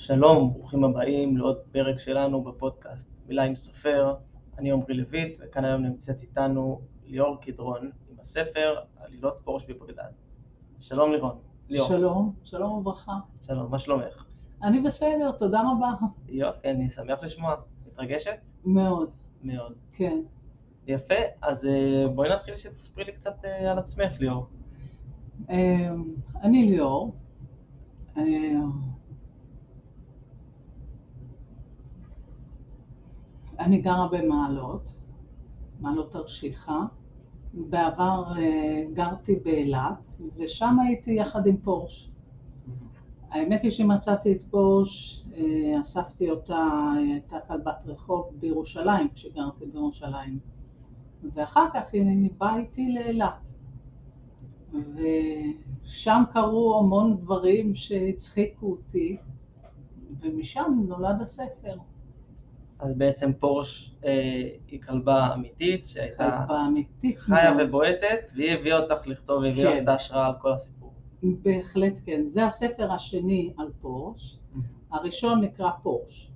שלום, ברוכים הבאים לעוד פרק שלנו בפודקאסט מילה עם סופר. אני עמרי לויט, וכאן היום נמצאת איתנו ליאור קדרון עם הספר עלילות פורש בבגדד. שלום לירון. ליאור. שלום, שלום וברכה. שלום, מה שלומך? אני בסדר, תודה רבה. יופי, אני שמח לשמוע. מתרגשת? מאוד, מאוד. כן. יפה, אז אה, בואי נתחיל שתספרי לי קצת אה, על עצמך, ליאור. אה, אני ליאור. אה, אני גרה במעלות, מעלות תרשיחא. בעבר אה, גרתי באילת, ושם הייתי יחד עם פורש. האמת היא שמצאתי את פורש, אה, אספתי אותה, הייתה כלבת רחוב בירושלים, כשגרתי בירושלים. ואחר כך היא באה איתי לאילת. ושם קרו המון דברים שהצחיקו אותי, ומשם נולד הספר. אז בעצם פורש אה, היא כלבה אמיתית, שהייתה כלבה אמיתית חיה מאוד. ובועטת, והיא הביאה אותך לכתוב, והביאה לך כן. את ההשראה על כל הסיפור. בהחלט כן. זה הספר השני על פורש. הראשון נקרא פורש.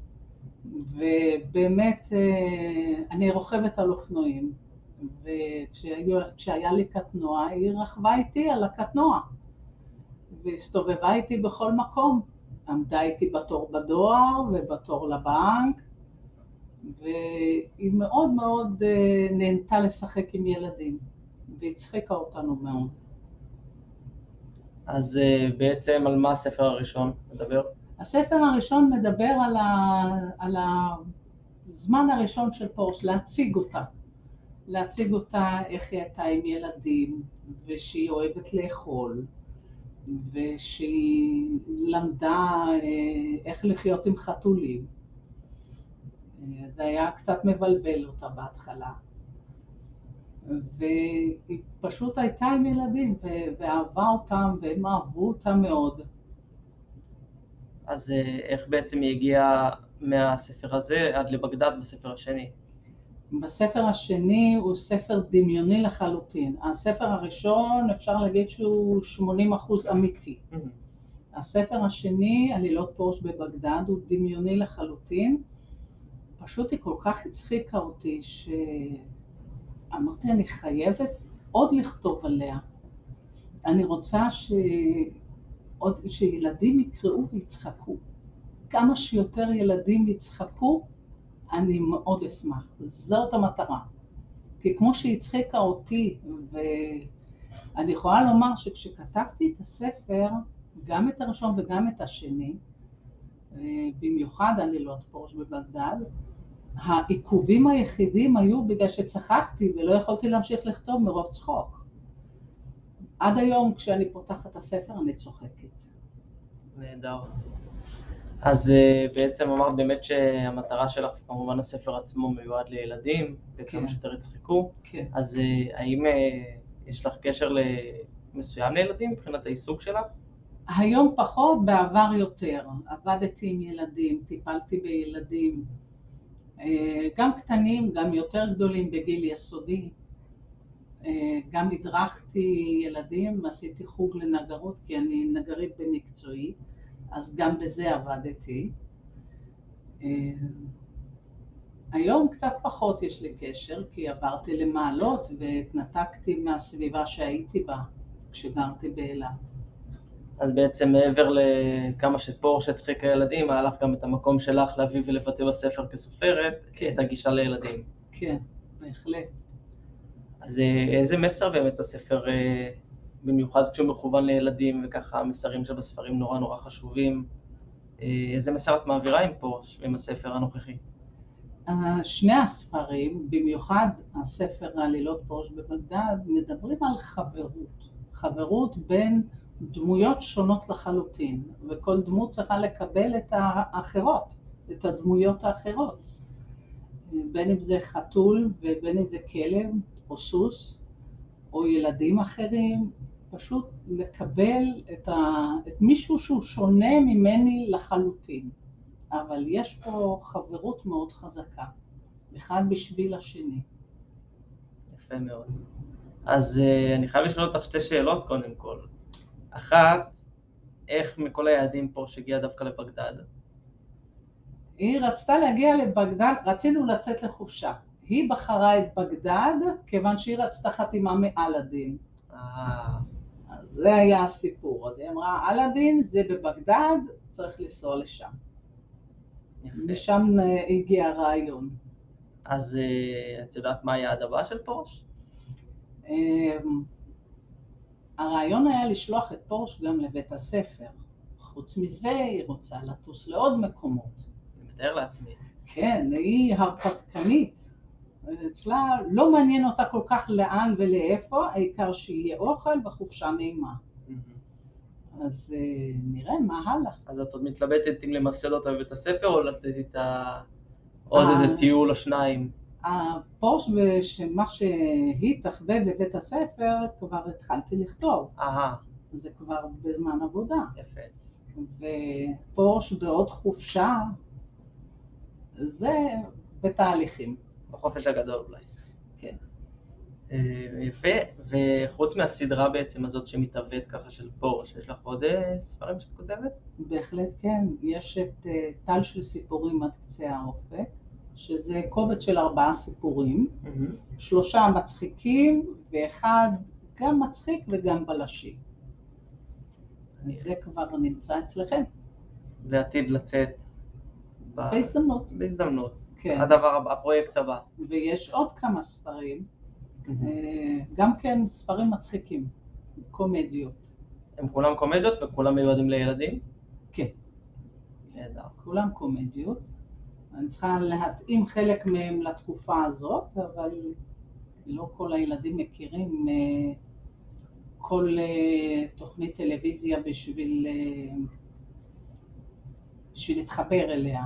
ובאמת, אה, אני רוכבת על אופנועים, וכשהיה לי קטנוע, היא רכבה איתי על הקטנוע, והסתובבה איתי בכל מקום. עמדה איתי בתור בדואר ובתור לבנק, והיא מאוד מאוד אה, נהנתה לשחק עם ילדים, והצחיקה אותנו מאוד. אז אה, בעצם על מה הספר הראשון מדבר? הספר הראשון מדבר על, ה, על הזמן הראשון של פורש, להציג אותה. להציג אותה איך היא הייתה עם ילדים, ושהיא אוהבת לאכול, ושהיא למדה אה, איך לחיות עם חתולים. זה היה קצת מבלבל אותה בהתחלה. והיא פשוט הייתה עם ילדים, ואהבה אותם, והם אהבו אותה מאוד. אז אה, איך בעצם היא הגיעה מהספר הזה עד לבגדד בספר השני? בספר השני הוא ספר דמיוני לחלוטין. הספר הראשון אפשר להגיד שהוא 80% אמיתי. הספר השני, עלילות פורש בבגדד, הוא דמיוני לחלוטין. פשוט היא כל כך הצחיקה אותי שאמרתי, אני חייבת עוד לכתוב עליה. אני רוצה ש... עוד... שילדים יקראו ויצחקו. כמה שיותר ילדים יצחקו, אני מאוד אשמח. זאת המטרה. כי כמו שהיא הצחיקה אותי, ואני יכולה לומר שכשכתבתי את הספר, גם את הראשון וגם את השני, אה, במיוחד עלילות פורש בבגדד, העיכובים היחידים היו בגלל שצחקתי ולא יכולתי להמשיך לכתוב מרוב צחוק. עד היום כשאני פותחת את הספר אני צוחקת. נהדר. אז אה, בעצם אמרת באמת שהמטרה שלך, כמובן הספר עצמו מיועד לילדים, וכמה כן. שיותר יצחקו, כן. אז אה, האם אה, יש לך קשר מסוים לילדים מבחינת העיסוק שלך? היום פחות, בעבר יותר. עבדתי עם ילדים, טיפלתי בילדים, גם קטנים, גם יותר גדולים בגיל יסודי. אה, גם הדרכתי ילדים, עשיתי חוג לנגרות, כי אני נגרית במקצועי, אז גם בזה עבדתי. אה, היום קצת פחות יש לי קשר, כי עברתי למעלות והתנתקתי מהסביבה שהייתי בה כשגרתי באילת. אז בעצם מעבר לכמה שפורש הצחיק הילדים, היה לך גם את המקום שלך להביא ולבטא בספר כסופרת, כן. את הגישה לילדים. כן, בהחלט. אז אה, איזה מסר באמת הספר, אה, במיוחד כשהוא מכוון לילדים, וככה המסרים שבספרים נורא נורא חשובים, אה, איזה מסר את מעבירה עם פורש, עם הספר הנוכחי? שני הספרים, במיוחד הספר עלילות פורש בבגדד, מדברים על חברות. חברות בין דמויות שונות לחלוטין, וכל דמות צריכה לקבל את האחרות, את הדמויות האחרות. בין אם זה חתול ובין אם זה כלב או סוס או ילדים אחרים, פשוט לקבל את, ה... את מישהו שהוא שונה ממני לחלוטין. אבל יש פה חברות מאוד חזקה, אחד בשביל השני. יפה מאוד. אז אה, אני חייב לשאול אותך שתי שאלות קודם כל. אחת, איך מכל היעדים פורש הגיע דווקא לבגדד? היא רצתה להגיע לבגדד, רצינו לצאת לחופשה. היא בחרה את בגדד כיוון שהיא רצתה חתימה מאלאדין. אה, אז זה היה הסיפור. אז היא אמרה, אלאדין זה בבגדד, צריך לנסוע לשם. יפה. משם אה, הגיע הרעיון. אז אה, את יודעת מה היעד הבא של פורש? הרעיון היה לשלוח את פורש גם לבית הספר. חוץ מזה, היא רוצה לטוס לעוד מקומות. אני מתאר לעצמי. כן, היא הרפתקנית. אצלה לא מעניין אותה כל כך לאן ולאיפה, העיקר שיהיה אוכל וחופשה נעימה. אז אה, נראה מה הלאה. אז את עוד מתלבטת אם למסד אותה בבית הספר או לתת איתה עוד אה. איזה טיול או שניים? הפורש ושמה שהיא תחווה בבית הספר, כבר התחלתי לכתוב. אהה, זה כבר בזמן עבודה. יפה. ופורש בעוד חופשה, זה בתהליכים. בחופש הגדול אולי. כן. אה, יפה, וחוץ מהסדרה בעצם הזאת שמתהוות ככה של פורש, יש לך עוד אה, ספרים שאת כותבת? בהחלט כן, יש את אה, טל של סיפורים עד קצה האופק, שזה קובץ של ארבעה סיפורים, שלושה מצחיקים ואחד גם מצחיק וגם בלשי. זה כבר נמצא אצלכם, ועתיד לצאת ב- בהזדמנות. בהזדמנות. כן. הדבר הבא, הפרויקט הבא. ויש עוד כמה ספרים, אה, גם כן ספרים מצחיקים, קומדיות. הם כולם קומדיות וכולם מיועדים לילדים? כן, נהדר. כולם קומדיות. אני צריכה להתאים חלק מהם לתקופה הזאת, אבל לא כל הילדים מכירים אה, כל אה, תוכנית טלוויזיה בשביל, אה, בשביל להתחבר אליה.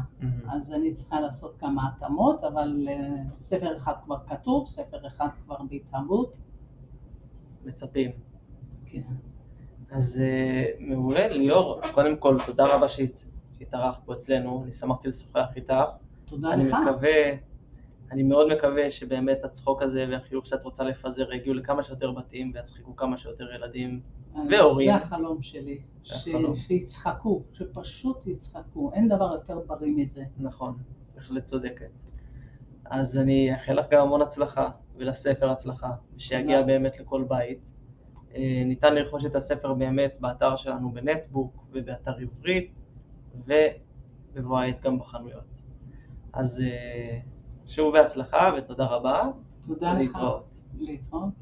אז אני צריכה לעשות כמה התאמות, אבל ספר אחד כבר כתוב, ספר אחד כבר בהתהוות. מצפים. כן. אז מעולה, ליאור, קודם כל תודה רבה שהת- שהתארחת פה אצלנו, אני שמחתי לשוחח איתך. תודה אני לך. מקווה, אני מאוד מקווה שבאמת הצחוק הזה והחיוך שאת רוצה לפזר יגיעו לכמה שיותר בתים ויצחיקו כמה שיותר ילדים. והורים. זה החלום שלי, ש... החלום. שיצחקו, שפשוט יצחקו, אין דבר יותר בריא מזה. נכון, בהחלט צודקת. אז אני אאחל לך גם המון הצלחה, ולספר הצלחה, ושיגיע תודה. באמת לכל בית. אה, ניתן לרכוש את הספר באמת באתר שלנו בנטבוק ובאתר עברית, ובבוא העת גם בחנויות. אז אה, שוב בהצלחה ותודה רבה. תודה לך. להתראות. להתראות.